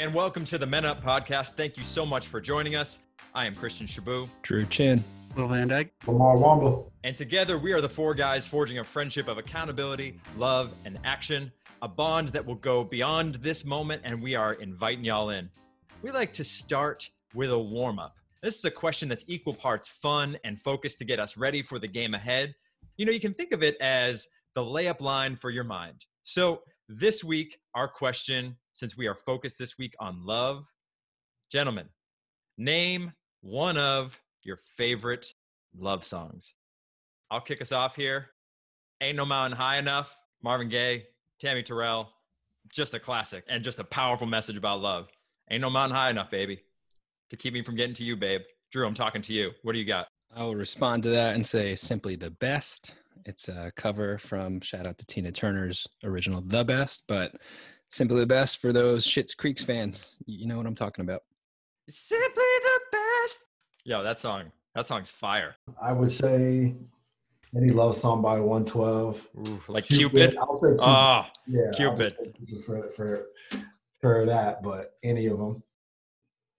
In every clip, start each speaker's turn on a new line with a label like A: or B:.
A: And welcome to the Men Up podcast. Thank you so much for joining us. I am Christian Shabu.
B: Drew Chin.
C: Will Van Dyke.
D: Lamar Wamba.
A: And together we are the four guys forging a friendship of accountability, love, and action, a bond that will go beyond this moment, and we are inviting y'all in. We like to start with a warm up. This is a question that's equal parts fun and focused to get us ready for the game ahead. You know, you can think of it as the layup line for your mind. So, this week, our question, since we are focused this week on love, gentlemen, name one of your favorite love songs. I'll kick us off here. Ain't No Mountain High Enough, Marvin Gaye, Tammy Terrell. Just a classic and just a powerful message about love. Ain't no mountain high enough, baby, to keep me from getting to you, babe. Drew, I'm talking to you. What do you got?
B: I will respond to that and say simply the best. It's a cover from shout out to Tina Turner's original The Best, but simply the best for those Schitt's Creek's fans. You know what I'm talking about.
A: Simply the best. Yo, that song. That song's fire.
D: I would say any love song by 112.
A: Ooh, like Cupid.
D: I'll say Cupid.
A: Oh,
D: yeah,
A: Cupid.
D: For, for, for that, but any of them.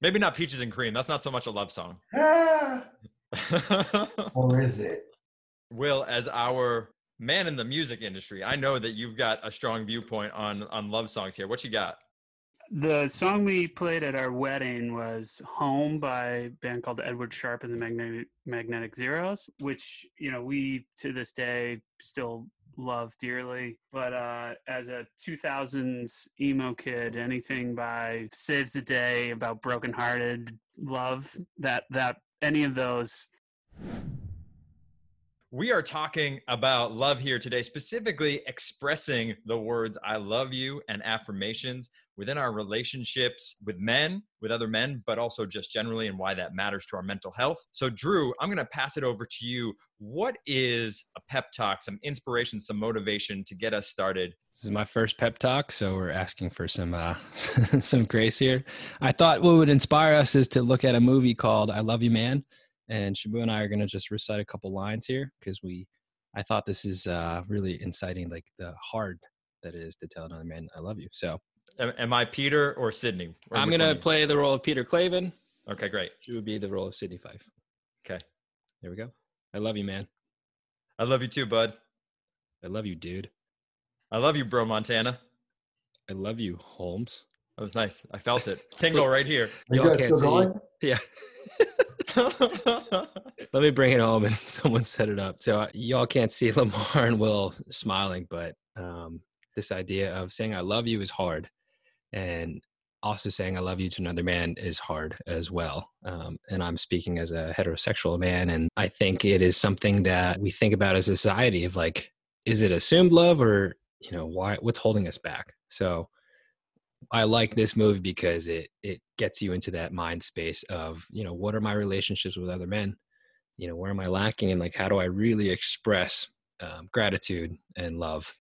A: maybe not Peaches and Cream. That's not so much a love song.
D: Ah, or is it?
A: Will, as our man in the music industry, I know that you've got a strong viewpoint on on love songs here. What you got?
C: The song we played at our wedding was "Home" by a band called Edward Sharpe and the Magnetic Magnetic Zeros, which you know we to this day still love dearly. But uh, as a 2000s emo kid, anything by Saves the Day about brokenhearted love, that that any of those
A: We are talking about love here today, specifically expressing the words I love you and affirmations within our relationships with men, with other men, but also just generally and why that matters to our mental health. So, Drew, I'm going to pass it over to you. What is a pep talk, some inspiration, some motivation to get us started?
B: This is my first pep talk, so we're asking for some uh, some grace here. I thought what would inspire us is to look at a movie called "I Love You, Man," and Shabu and I are going to just recite a couple lines here because we, I thought this is uh, really inciting, like the hard that it is to tell another man I love you. So
A: Am, am I Peter or Sydney? Or
B: I'm going to play the role of Peter
A: Klaven. Okay, great.
B: She would be the role of Sydney Fife.
A: Okay.
B: There we go. I love you, man.
A: I love you too, bud.
B: I love you, dude.
A: I love you, bro, Montana.
B: I love you, Holmes.
A: That was nice. I felt it. Tingle right here.
D: Are you
B: Y'all
D: guys still
B: see.
D: going?
B: Yeah. Let me bring it home and someone set it up. So uh, y'all can't see Lamar and Will smiling, but um, this idea of saying I love you is hard, and also saying I love you to another man is hard as well. Um, and I'm speaking as a heterosexual man, and I think it is something that we think about as a society of like, is it assumed love or you know why? What's holding us back? So. I like this movie because it it gets you into that mind space of you know what are my relationships with other men, you know where am I lacking, and like how do I really express um, gratitude and love.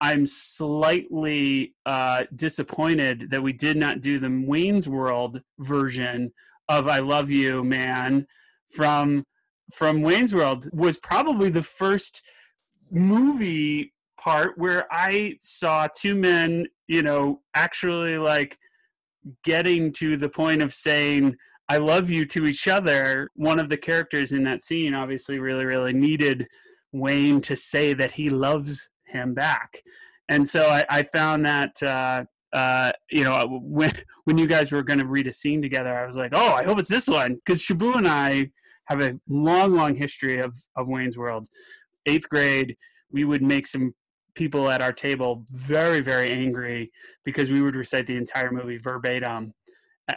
C: I'm slightly uh, disappointed that we did not do the Wayne's World version of "I Love You, Man" from from Wayne's World. Was probably the first movie part where I saw two men, you know, actually like getting to the point of saying "I love you" to each other. One of the characters in that scene obviously really, really needed Wayne to say that he loves him back. And so I, I found that uh, uh, you know when when you guys were going to read a scene together, I was like, oh, I hope it's this one because Shabu and I have a long, long history of of Wayne's World. Eighth grade, we would make some people at our table very, very angry because we would recite the entire movie verbatim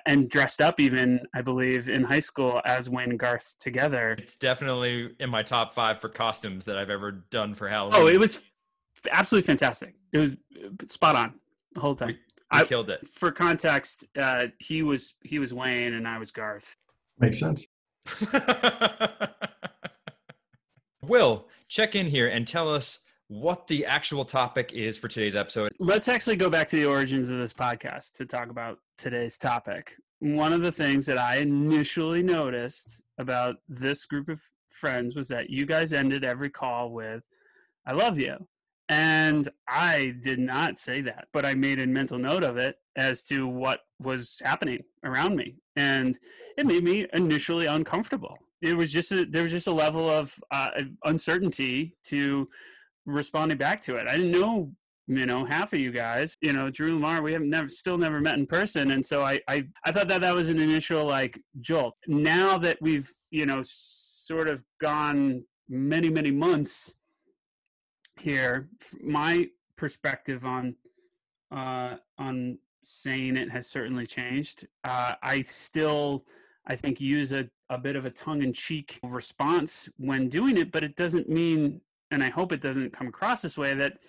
C: and dressed up even i believe in high school as wayne and garth together
A: It's definitely in my top five for costumes that I've ever done for Halloween.
C: oh it was absolutely fantastic it was spot on the whole time
A: We
C: I-
A: killed it.
C: for context uh he was he was wayne and i was garth
D: Makes sense.
A: Will, check in here and tell us what the actual topic is for today's episode.
C: let's actually go back to the origins of this podcast to talk about today's topic. One of the things that I initially noticed about this group of friends was that you guys ended every call with, I love you. And I did not say that, but I made a mental note of it as to what was happening around me. And it made me initially uncomfortable. It was just a, there was just a level of uh, uncertainty to responding back to it. I didn't know, you know, half of you guys, you know, Drew Lamar, we have never, still never met in person. And so I, I, I thought that that was an initial like jolt. Now that we've, you know, sort of gone many, many months here, my perspective on, uh, on saying it has certainly changed. Uh, I still, I think, use a, a bit of a tongue in cheek response when doing it, but it doesn't mean and I hope it doesn't come across this way that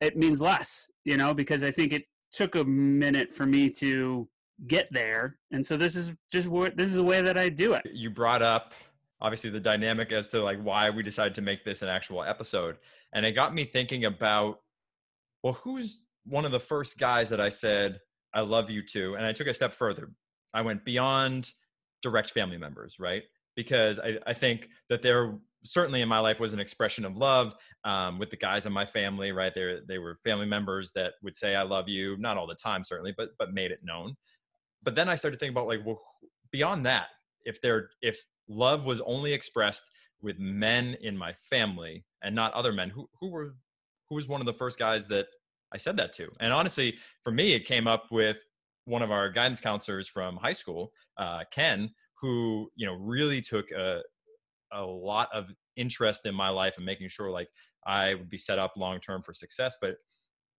C: it means less, you know, because I think it took a minute for me to get there. And so this is just what this is the way that I do it.
A: You brought up obviously the dynamic as to like why we decided to make this an actual episode. And it got me thinking about well, who's one of the first guys that I said I love you to? And I took a step further. I went beyond direct family members, right? Because I, I think that there certainly in my life was an expression of love um, with the guys in my family right? They they were family members that would say i love you not all the time certainly but but made it known. But then i started thinking about like well beyond that if there if love was only expressed with men in my family and not other men who who were who was one of the first guys that i said that to? And honestly for me it came up with one of our guidance counselors from high school uh, ken who you know really took a, a lot of interest in my life and making sure like I would be set up long term for success. But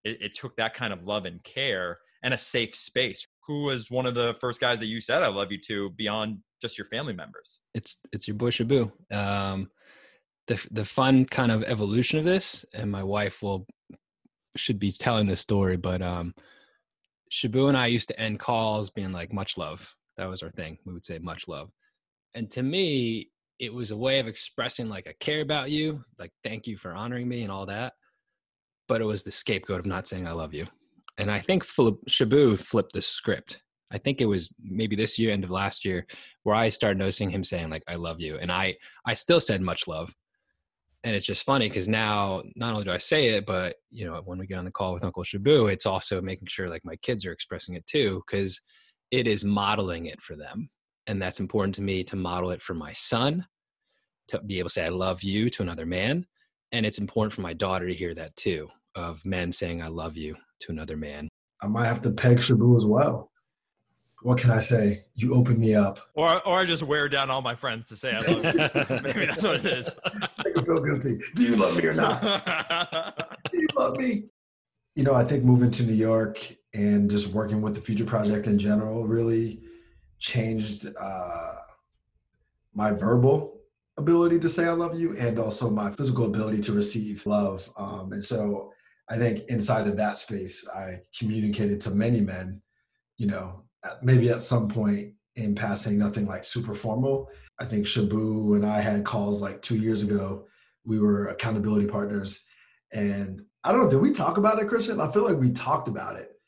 A: it, it, took that kind of love and care and a safe space. Who was one of the first guys that you said I love you to beyond just your family members?
B: It's it's your boy Shabu. Um, the the fun kind of evolution of this, and my wife will should be telling this story, but um, Shabu and I used to end calls being like much love. That was our thing. We would say much love. And to me, it was a way of expressing like I care about you, like thank you for honoring me and all that. But it was the scapegoat of not saying I love you. And I think Flip, Shabu flipped the script. I think it was maybe this year, end of last year, where I started noticing him saying like I love you, and I I still said much love. And it's just funny because now not only do I say it, but you know when we get on the call with Uncle Shabu, it's also making sure like my kids are expressing it too because it is modeling it for them and that's important to me to model it for my son to be able to say i love you to another man and it's important for my daughter to hear that too of men saying i love you to another man.
D: I might have to peg shabu as well. What can i say? You open me up.
A: Or or i just wear down all my friends to say i love you. Maybe that's what it is.
D: Make them feel guilty. Do you love me or not? Do you love me? You know i think moving to new york and just working with the future project in general really changed uh, my verbal ability to say I love you and also my physical ability to receive love. Um, and so I think inside of that space, I communicated to many men, you know, maybe at some point in passing, nothing like super formal. I think Shabu and I had calls like two years ago. We were accountability partners. And I don't know, did we talk about it, Christian? I feel like we talked about it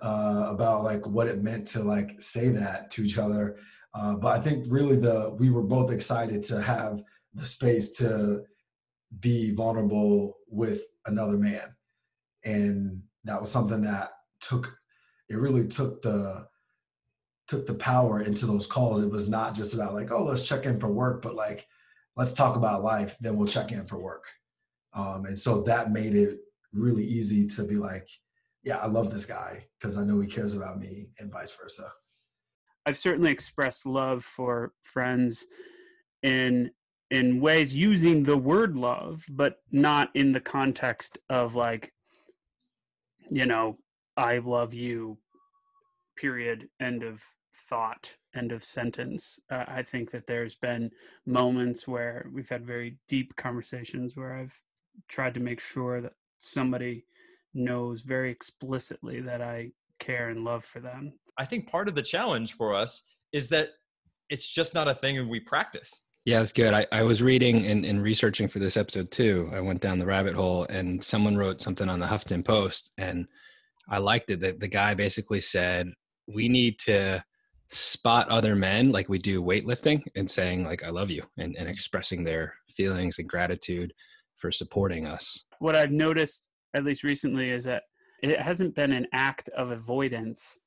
D: uh, about like what it meant to like say that to each other. Uh, but I think really the we were both excited to have the space to be vulnerable with another man, and that was something that took it really took the took the power into those calls. It was not just about like oh let's check in for work, but like let's talk about life, then we'll check in for work. Um, and so that made it really easy to be like yeah, I love this guy because I know he cares about me and vice versa.
C: I've certainly expressed love for friends in in ways using the word love, but not in the context of like, you know, I love you, period, end of thought, end of sentence. Uh, I think that there's been moments where we've had very deep conversations where I've tried to make sure that somebody knows very explicitly that I care and love for them.
A: I think part of the challenge for us is that it's just not a thing and we practice.
B: Yeah, it's good. I, I was reading and, and researching for this episode too. I went down the rabbit hole and someone wrote something on the Huffington Post and I liked it. that the guy basically said, we need to spot other men like we do weightlifting and saying like, I love you and, and expressing their feelings and gratitude for supporting us.
C: What I've noticed at least recently, is that it hasn't been an act of avoidance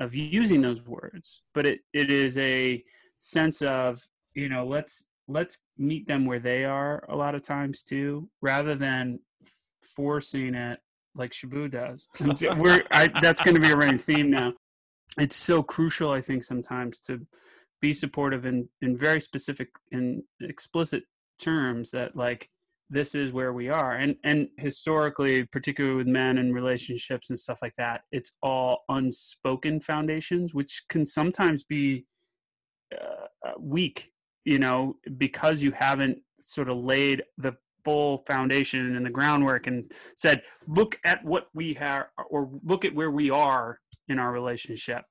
C: of using those words, but it, it is a sense of, you know, let's let's meet them where they are a lot of times too, rather than forcing it like Shabu does. We're, I, that's going to be a running theme now. It's so crucial, I think, sometimes to be supportive in in very specific and explicit terms that like this is where we are. And and historically particularly with men and relationships and stuff like that it's all unspoken foundations which can sometimes be uh, uh weak you know because you haven't sort of laid the full foundation and the groundwork and said look at what we have or look at where we are in our relationship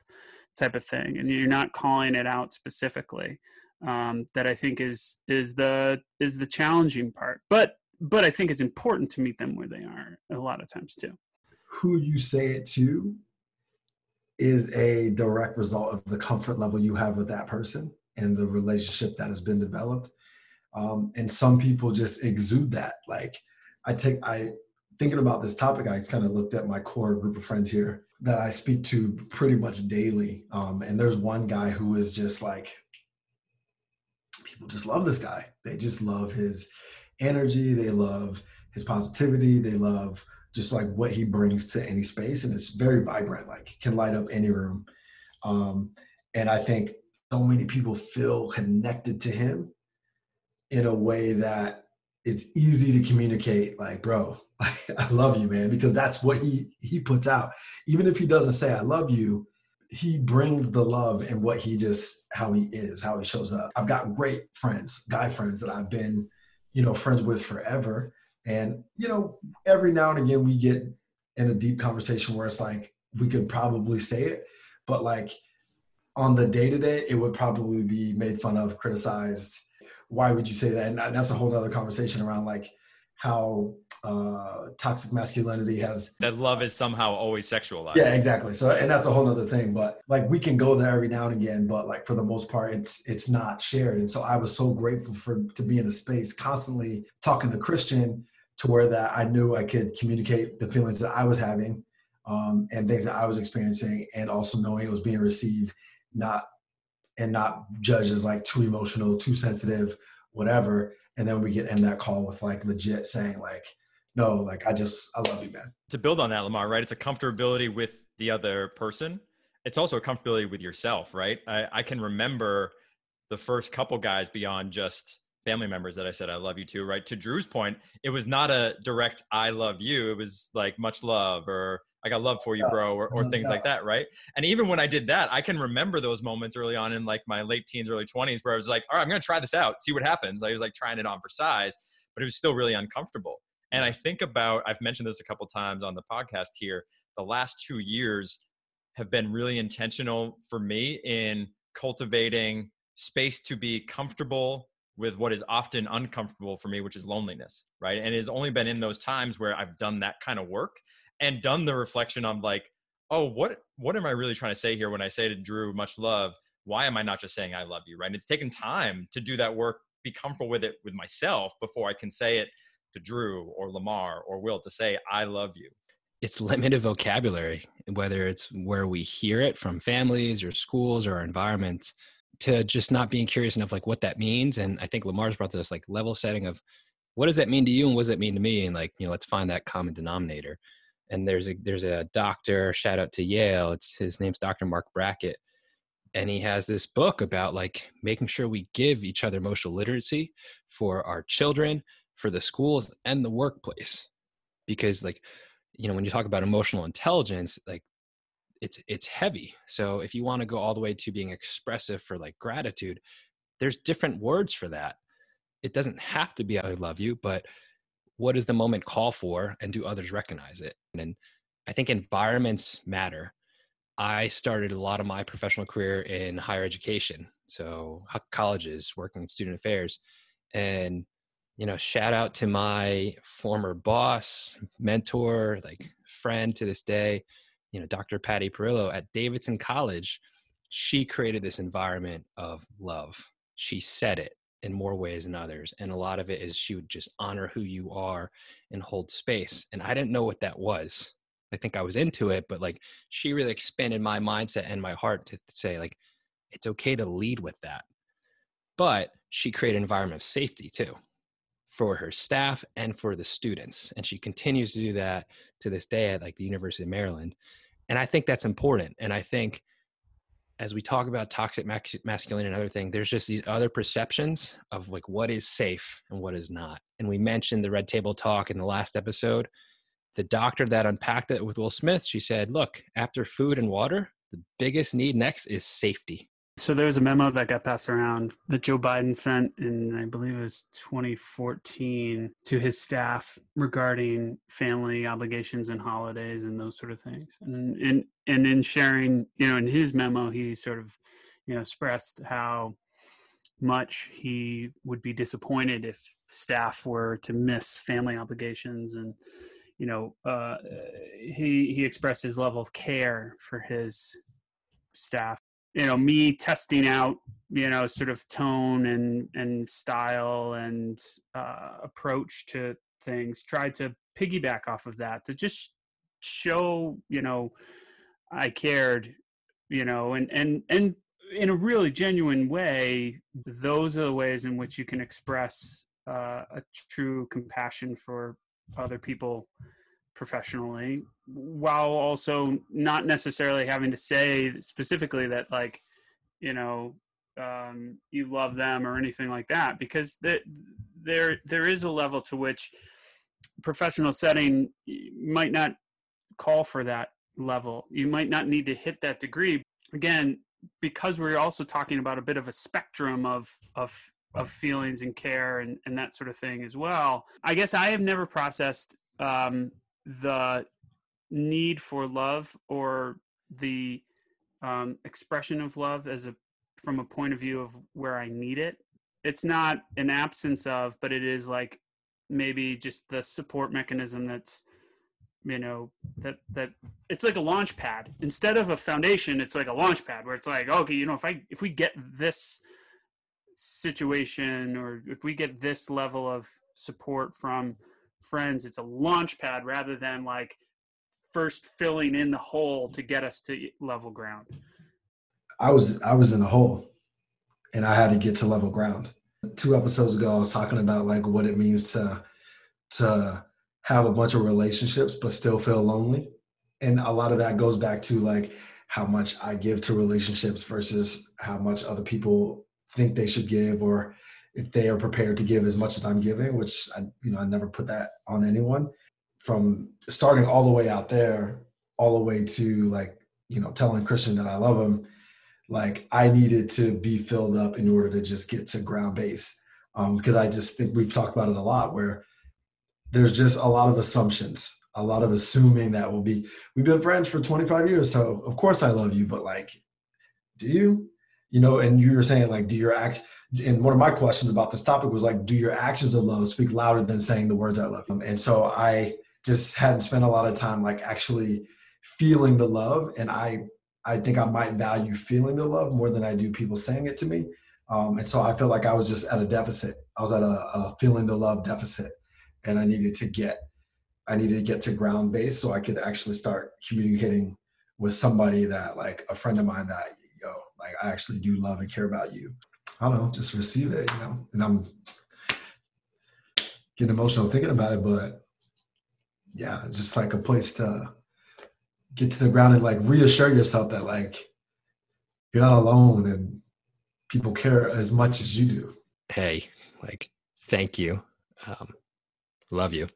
C: type of thing. And you're not calling it out specifically um, that I think is is the is the challenging part. But but I think it's important to meet them where they are a lot of times too.
D: Who you say it to is a direct result of the comfort level you have with that person and the relationship that has been developed. Um, and some people just exude that. Like I take I thinking about this topic, I kind of looked at my core group of friends here that I speak to pretty much daily. Um, and there's one guy who is just like people just love this guy. They just love his energy. They love his positivity. They love just like what he brings to any space. And it's very vibrant, like can light up any room. Um, and I think so many people feel connected to him in a way that it's easy to communicate like bro i love you man because that's what he he puts out even if he doesn't say i love you he brings the love and what he just how he is, how he shows up. I've got great friends, guy friends that I've been, you know, friends with forever. And, you know, every now and again we get in a deep conversation where it's like we could probably say it, but like on the day to day, it would probably be made fun of, criticized. Why would you say that? And that's a whole other conversation around like how uh, toxic masculinity has
A: that love is somehow always sexualized.
D: Yeah, exactly. So, and that's a whole other thing. But like, we can go there every now and again, but like for the most part, it's it's not shared. And so, I was so grateful for to be in a space constantly talking to Christian to where that I knew I could communicate the feelings that I was having um, and things that I was experiencing, and also knowing it was being received, not and not judged as like too emotional, too sensitive, whatever and then we get in that call with like legit saying like no like i just i love you man.
A: To build on that lamar right it's a comfortability with the other person. It's also a comfortability with yourself right? I, I can remember the first couple guys beyond just family members that i said i love you to right? To drew's point it was not a direct i love you. It was like much love or I got love for you, bro, or, or things like that, right? And even when I did that, I can remember those moments early on in like my late teens, early 20s, where I was like, all right, I'm gonna try this out, see what happens. I was like trying it on for size, but it was still really uncomfortable. And I think about, I've mentioned this a couple times on the podcast here, the last two years have been really intentional for me in cultivating space to be comfortable with what is often uncomfortable for me, which is loneliness, right? And it's only been in those times where I've done that kind of work and done the reflection on like, oh, what what am I really trying to say here when I say to Drew, much love? Why am I not just saying I love you? Right. And it's taken time to do that work, be comfortable with it with myself before I can say it to Drew or Lamar or Will to say I love you.
B: It's limited vocabulary, whether it's where we hear it from families or schools or our environment, to just not being curious enough like what that means. And I think Lamar's brought this like level setting of what does that mean to you and what does that mean to me? And like, you know, let's find that common denominator and there's a there's a doctor shout out to yale it's his name's dr Marc Brackett and he has this book about like making sure we give each other emotional literacy for our children for the schools and the workplace. Because like you know when you talk about emotional intelligence like it's it's heavy. So if you want to go all the way to being expressive for like gratitude there's different words for that. It doesn't have to be i love you but what does the moment call for and do others recognize it? And i think environments matter. I started a lot of my professional career in higher education. So colleges working in student affairs. And you know shout out to my former boss mentor like friend to this day you know dr patty perillo at davidson college she created this environment of love she said it in more ways than others. And a lot of it is she would just honor who you are and hold space. And I didn't know what that was. I think I was into it, but like she really expanded my mindset and my heart to, say, like, it's okay to lead with that. But she created an environment of safety too for her staff and for the students. And she continues to do that to this day at like the University of Maryland. And I think that's important. And I think as we talk about toxic masculinity and other thing, there's just these other perceptions of like what is safe and what is not. And we mentioned the red table talk in the last episode. The doctor that unpacked it with Will Smith, she said, look, after food and water, the biggest need next is safety.
C: So there was a memo that got passed around that Joe Biden sent in, I believe it was 2014, to his staff regarding family obligations and holidays and those sort of things. And in and in sharing, you know, in his memo, he sort of, you know, expressed how much he would be disappointed if staff were to miss family obligations and you know uh, he he expressed his level of care for his staff you know me testing out you know sort of tone and and style and uh, approach to things tried to piggyback off of that to just show you know i cared you know and and and in a really genuine way those are the ways in which you can express uh, a true compassion for other people professionally while also not necessarily having to say specifically that like you know um, you love them or anything like that because the, there there is a level to which professional setting might not call for that level. You might not need to hit that degree. Again because we're also talking about a bit of a spectrum of of of feelings and care and, and that sort of thing as well i guess i have never processed um, the need for love or the um, expression of love as a from a point of view of where I need it. It's not an absence of, but it is like maybe just the support mechanism that's you know that that it's like a launch pad instead of a foundation it's like a launch pad where it's like okay you know if i if we get this situation or if we get this level of support from friends it's a launch pad rather than like first filling in the hole to get us to level ground.
D: I was i was in a hole and i had to get to level ground. Two episodes ago i was talking about like what it means to to have a bunch of relationships but still feel lonely. And a lot of that goes back to like how much i give to relationships versus how much other people think they should give or if they are prepared to give as much as I'm giving, which I, you know, I never put that on anyone. From starting all the way out there, all the way to like, you know, telling Christian that I love him, like I needed to be filled up in order to just get to ground base. Um, because I just think we've talked about it a lot where there's just a lot of assumptions, a lot of assuming that will be, we've been friends for 25 years. So of course I love you, but like, do you, you know, and you were saying like, do your act, and one of my questions about this topic was like, do your actions of love speak louder than saying the words I love you? And so I just hadn't spent a lot of time like actually feeling the love. And I, I think I might value feeling the love more than I do people saying it to me. Um, and so I felt like I was just at a deficit. I was at a, a feeling the love deficit and I needed to get, I needed to get to ground base so I could actually start communicating with somebody that like a friend of mine that, yo, like I actually do love and care about you. I don't know, just receive it, you know. And I'm getting emotional thinking about it, but yeah, just like a place to get to the ground and like reassure yourself that like you're not alone and people care as much as you do.
B: Hey, like, thank you. Um, love you.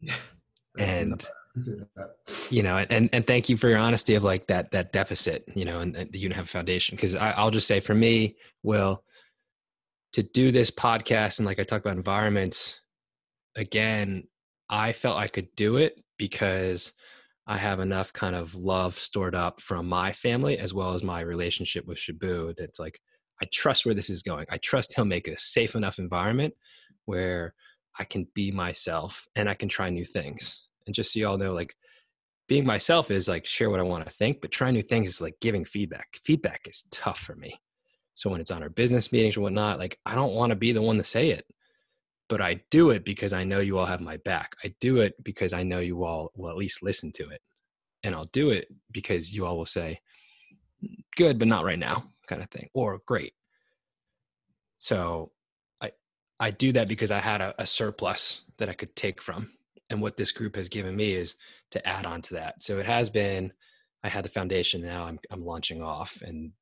B: Yeah. And you know and and thank you for your honesty of like that that deficit you know and, and you don't have a foundation. Because i'll just say for me will to do this podcast and like i talk about environments again i felt i could do it because i have enough kind of love stored up from my family as well as my relationship with shabu that's like i trust where this is going. I trust he'll make a safe enough environment where i can be myself and i can try new things and just so y'all know like being myself is like share what i want to think but trying new things is like giving feedback feedback is tough for me So when it's on our business meetings or whatnot, like I don't want to be the one to say it, but I do it because I know you all have my back. I do it because I know you all will at least listen to it. And I'll do it because you all will say, good, but not right now, kind of thing, or great. So I I do that because I had a, a surplus that I could take from. And what this group has given me is to add on to that. So it has been I had the foundation. Now I'm I'm launching off, and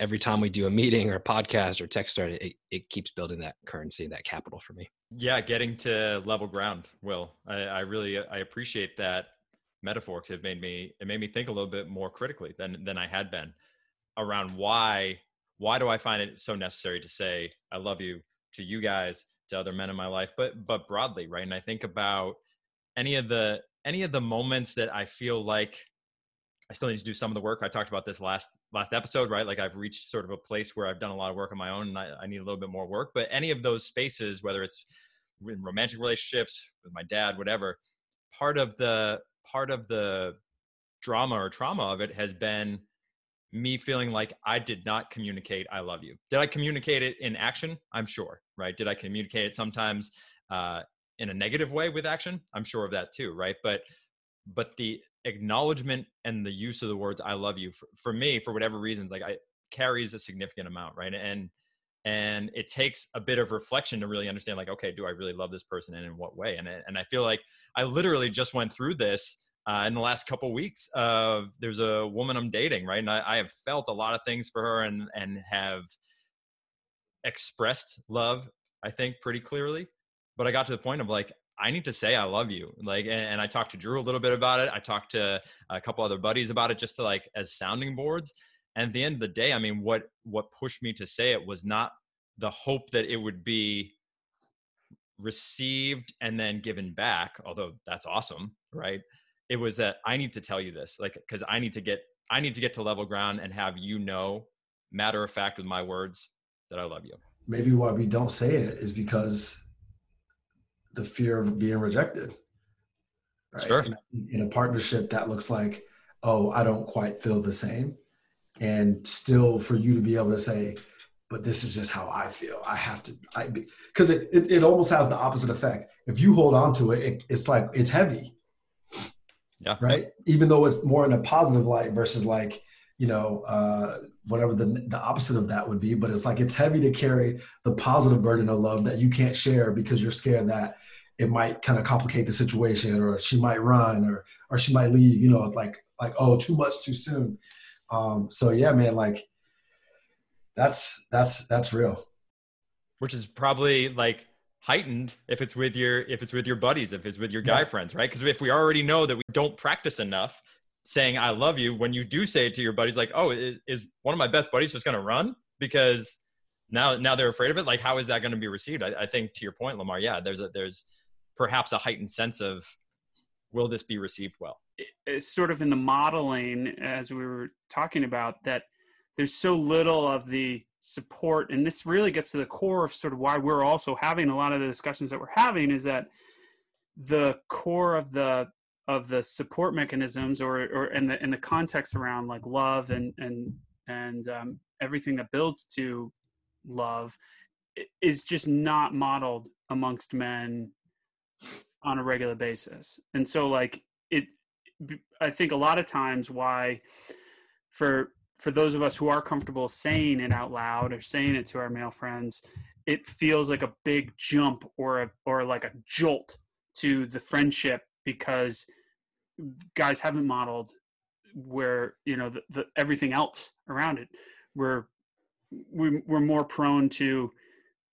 B: every time we do a meeting or a podcast or text start, it, it keeps building that currency, that capital for me.
A: Yeah, getting to level ground, Will. I, I really I appreciate that metaphor because it made me it made me think a little bit more critically than than I had been around why why do I find it so necessary to say I love you to you guys to other men in my life but but broadly right and I think about any of the any of the moments that I feel like I still need to do some of the work. I talked about this last last episode, right? Like I've reached sort of a place where I've done a lot of work on my own, and I, I need a little bit more work. But any of those spaces, whether it's in romantic relationships with my dad, whatever, part of the part of the drama or trauma of it has been me feeling like I did not communicate I love you. Did I communicate it in action? I'm sure, right? Did I communicate it sometimes uh, in a negative way with action? I'm sure of that too, right? But but the acknowledgement and the use of the words i love you for, for me for whatever reasons like i carries a significant amount right and and it takes a bit of reflection to really understand like okay do i really love this person and in what way and and i feel like i literally just went through this uh, in the last couple weeks of there's a woman i'm dating right and I, I have felt a lot of things for her and and have expressed love i think pretty clearly but i got to the point of like I need to say I love you. Like, and, and, I talked to Drew a little bit about it. I talked to a couple other buddies about it, just to like as sounding boards. And at the end of the day, I mean, what what pushed me to say it was not the hope that it would be received and then given back, although that's awesome, right? It was that I need to tell you this, like, because I need to get I need to get to level ground and have you know, matter of fact, with my words, that I love you.
D: Maybe why we don't say it is because the fear of being rejected.
A: Right? Sure.
D: In, in, a partnership, that looks like, oh, I don't quite feel the same. And still for you to be able to say, but this is just how I feel. I have to, I because it, it, it, almost has the opposite effect. If you hold on to it, it, it's like, it's heavy.
A: Yeah.
D: Right. Even though it's more in a positive light versus like, you know, uh, whatever the, the opposite of that would be. But it's like it's heavy to carry the positive burden of love that you can't share because you're scared that it might kind of complicate the situation, or she might run, or or she might leave. You know, like like oh, too much too soon. Um, so yeah, man, like that's that's that's real.
A: Which is probably like heightened if it's with your if it's with your buddies if it's with your guy yeah. friends right because if we already know that we don't practice enough saying I love you when you do say it to your buddies like oh is, is one of my best buddies just going to run? Because now now they're afraid of it like how is that going to be received? I, I, think to your point lamar yeah there's a there's perhaps a heightened sense of will this be received well?
C: It's sort of in the modeling as we were talking about that there's so little of the support and this really gets to the core of sort of why we're also having a lot of the discussions that we're having is that the core of the of the support mechanisms or or in the in the context around like love and and and um, everything that builds to love is just not modeled amongst men on a regular basis. And so like it i think a lot of times why for for those of us who are comfortable saying it out loud or saying it to our male friends it feels like a big jump or a or like a jolt to the friendship because guys haven't modeled where you know the, the everything else around it. We're we, we're more prone to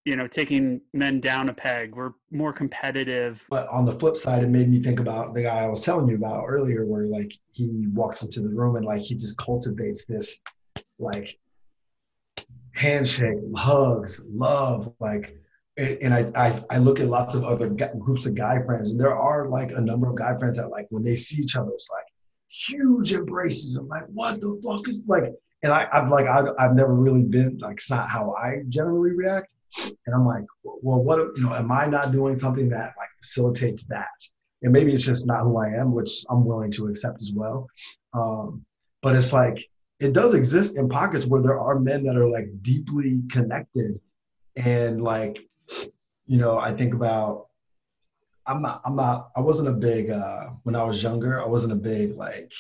C: you know taking men down a peg. We're more competitive.
D: But on the flip side it made me think about the guy i was telling you about earlier where like he walks into the room and like he just cultivates this like handshake hugs love like and I, I, I look at lots of other groups of guy friends, and there are like a number of guy friends that like when they see each other, it's like huge embraces. I'm like, what the fuck is like? And I, I've like I, I've never really been like it's not how I generally react. And I'm like, well, what you know? Am I not doing something that like facilitates that? And maybe it's just not who I am, which I'm willing to accept as well. Um, but it's like it does exist in pockets where there are men that are like deeply connected and like you know i think about i'm not i'm not i wasn't a big uh when i was younger i wasn't a big like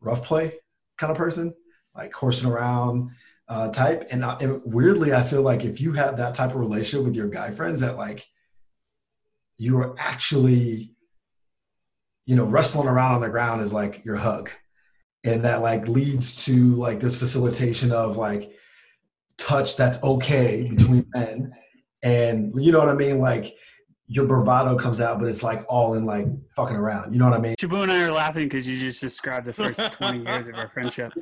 D: rough play kind of person like horsing around uh type. And, I, and weirdly i feel like if you have that type of relationship with your guy friends that like you are actually you know wrestling around on the ground is like your hug. And that like leads to like this facilitation of like touch that's okay between men and you know what i mean? Like your bravado comes out but it's like all in like fucking around. You know what i mean?
C: Shabu and I are laughing because you just described the first 20 years of our friendship.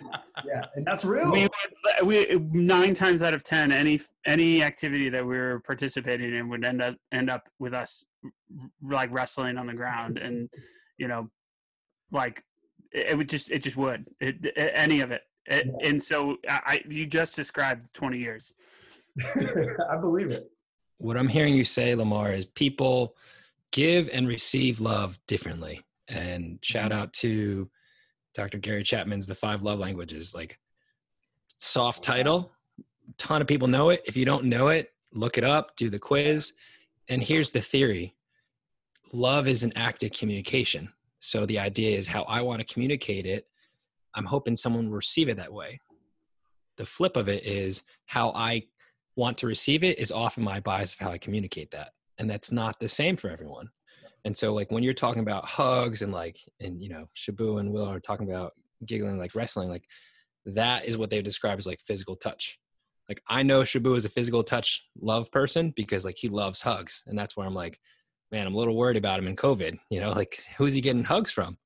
D: yeah and that's real.
C: We, we nine times out of ten, any any activity that we were participating in would end up end up with us like wrestling on the ground, and you know, like it, it would just it just would. It, it- any of it. It- and so I, I you just described 20 years.
D: i believe it
B: what I'm hearing you say, Lamar, is people give and receive love differently. And shout mm-hmm. out to Dr. Gary Chapman's The Five Love Languages. Like, soft title, ton of people know it. If you don't know it, look it up, do the quiz. And here's the theory love is an active communication. So the idea is how I want to communicate it. I'm hoping someone will receive it that way. The flip of it is how I want to receive it is often my bias of how I communicate that. And that's not the same for everyone. And so like when you're talking about hugs and like and you know, Shabu and Will are talking about giggling like wrestling, like that is what they describe as like physical touch. Like I know Shabu is a physical touch love person because like he loves hugs. And that's where I'm like, man, I'm a little worried about him in COVID. You know, like who's he getting hugs from?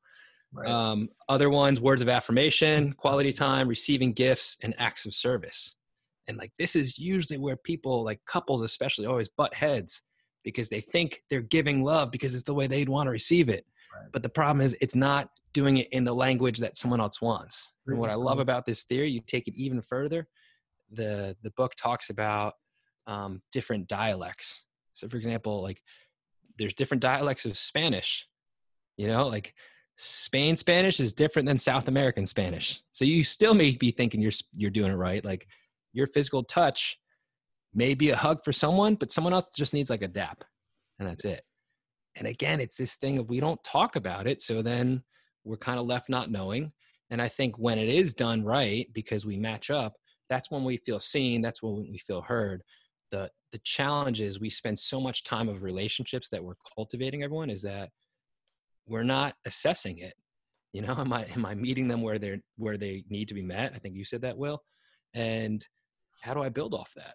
D: right
B: Um, other ones, words of affirmation, quality time, receiving gifts, and acts of service. And like this is usually where people, like couples especially, always butt heads because they think they're giving love because it's the way they'd want to receive it.
D: Right.
B: But the problem is it's not doing it in the language that someone else wants. And what I love
D: Mhm.
B: about this theory, you take it even further. The the book talks about um, different dialects. So, for example, like there's different dialects of Spanish. You know, like Spain Spanish is different than South American Spanish. So you still may be thinking you're you're doing it right. Like your physical touch may be a hug for someone, but someone else just needs like a dap, and that's it. And again, it's this thing of we don't talk about it, so then we're kind of left not knowing. And I think when it is done right, because we match up, that's when we feel seen. That's when we feel heard. The the challenge is we spend so much time of relationships that we're cultivating. Everyone is that we're not assessing it you know am i am i meeting them where they're where they need to be met i think you said that will and how do i build off that?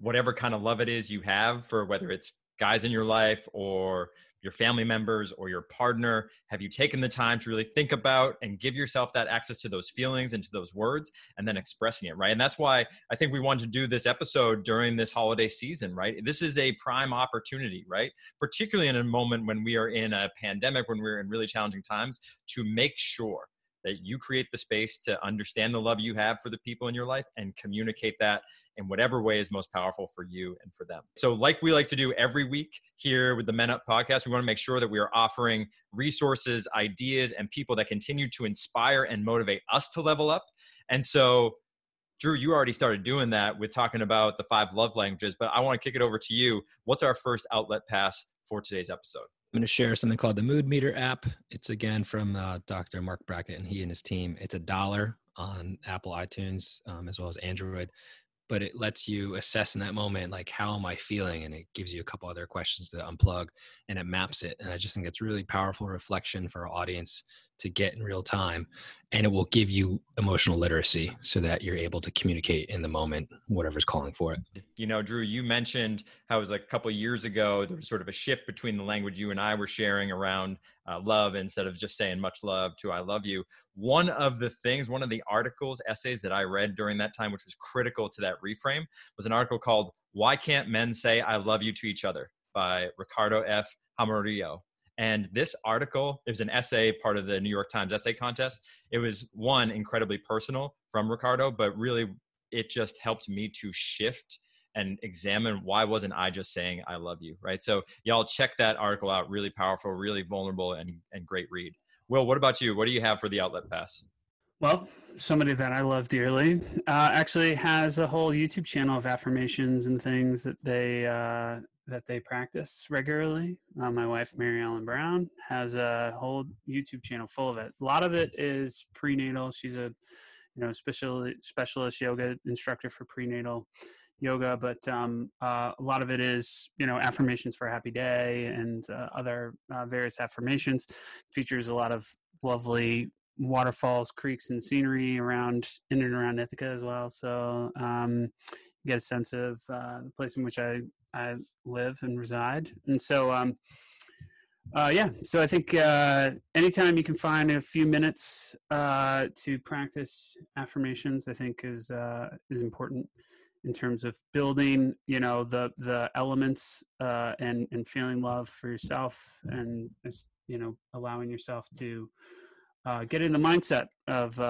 A: Whatever kind of love it is you have for whether it's guys in your life or your family members or your partner have you taken the time to really think about and give yourself that access to those feelings and to those words and then expressing it right? And that's why i think we wanted to do this episode during this holiday season right? This is a prime opportunity right? Particularly in a moment when we are in a pandemic when we're in really challenging times to make sure that you create the space to understand the love you have for the people in your life and communicate that in whatever way is most powerful for you and for them. So, like we like to do every week here with the Men Up podcast, we want to make sure that we are offering resources, ideas, and people that continue to inspire and motivate us to level up. And so, Drew, you already started doing that with talking about the five love languages, but I want to kick it over to you. What's our first outlet pass for today's episode?
B: I'm going to share something called the mood meter app. It's again from uh, dr Marc Brackett and he and his team. It's a dollar on apple itunes um, as well as android but it lets you assess in that moment like how am i feeling? And it gives you a couple other questions to unplug and it maps it. And i just think it's really powerful reflection for our audience to get in real time and it will give you emotional literacy so that you're able to communicate in the moment whatever's calling for it
A: You know, Drew, you mentioned how it was like a couple years ago, there was sort of a shift between the language you and I were sharing around uh, love instead of just saying much love to I love you. One of the things, one of the articles, essays that I read during that time, which was critical to that reframe, was an article called Why Can't Men Say I Love You to Each Other by Ricardo F. Jaramillo. And this article, it was an essay, part of the New York Times essay contest. It was one incredibly personal from Ricardo, but really it just helped me to shift and examine why wasn't I just saying I love you, right? So y'all check that article out. Really powerful, really vulnerable, and and great read. Will, what about you? What do you have for the outlet pass?
C: Well, somebody that I love dearly uh, actually has a whole YouTube channel of affirmations and things that they uh, that they practice regularly. Uh, my wife, Mariellen Brown, has a whole YouTube channel full of it. A lot of it is prenatal. She's a you know special specialist yoga instructor for prenatal yoga, but um, uh, a lot of it is you know affirmations for a happy day and uh, other uh, various affirmations. Features a lot of lovely waterfalls, creeks, and scenery around in and around Ithaca as well. So um, get a sense of uh, the place in which I I live and reside, and so. Um, uh, yeah, so I think uh, anytime you can find a few minutes uh, to practice affirmations, I think is uh, is important in terms of building you know the the elements uh, and and feeling love for yourself and you know allowing yourself to uh, get in the mindset of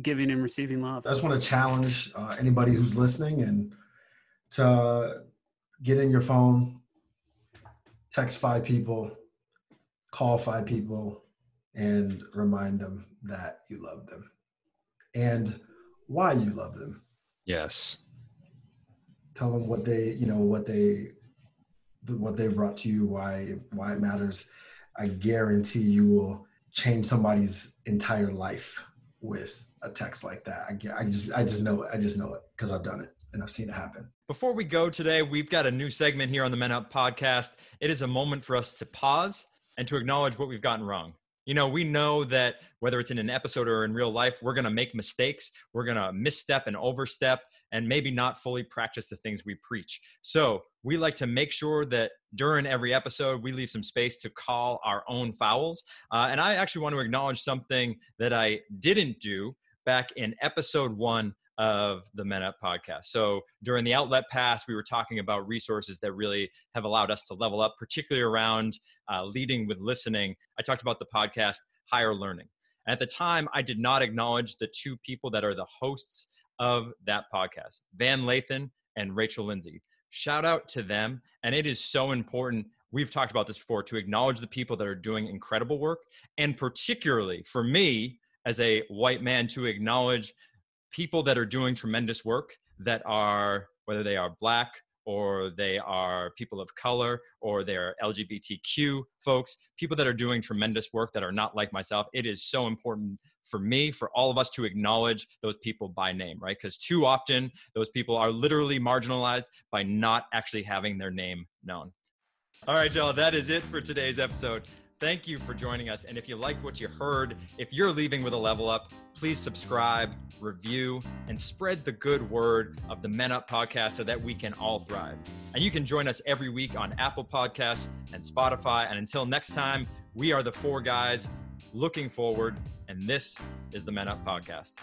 C: giving and receiving love
D: i just want to challenge anybody who's listening and to get in your phone text five people call five people and remind them that you love them and why you love them
B: Yes.
D: Tell them what they, you know, what they, what they brought to you, why, why it matters. I guarantee you will change somebody's entire life with a text like that. I, I just, I just know it. I just know it because I've done it and I've seen it happen.
A: Before we go today, we've got a new segment here on the Men Up podcast. It is a moment for us to pause and to acknowledge what we've gotten wrong. You know, we know that whether it's in an episode or in real life, we're going to make mistakes. We're going to misstep and overstep and maybe not fully practice the things we preach. So we like to make sure that during every episode, we leave some space to call our own fouls. Uh, and I actually want to acknowledge something that I didn't do back in episode one of the Men Up podcast. So during the outlet pass, we were talking about resources that really have allowed us to level up, particularly around uh, leading with listening. I talked about the podcast Higher Learning. And at the time, I did not acknowledge the two people that are the hosts of that podcast, Van Lathan and Rachel Lindsay. Shout out to them. And it is so important. We've talked about this before to acknowledge the people that are doing incredible work. And particularly for me, as a white man, to acknowledge people that are doing tremendous work that are whether they are black or they are people of color or they're LGBTQ folks, people that are doing tremendous work that are not like myself. It is so important for me, for all of us to acknowledge those people by name, right? Because too often those people are literally marginalized by not actually having their name known. All right, y'all, that is it for today's episode. Thank you for joining us. And if you like what you heard, if you're leaving with a level up, please subscribe, review, and spread the good word of the Men Up podcast so that we can all thrive. And you can join us every week on Apple Podcasts and Spotify. And until next time, we are the four guys looking forward, and this is the Men Up podcast.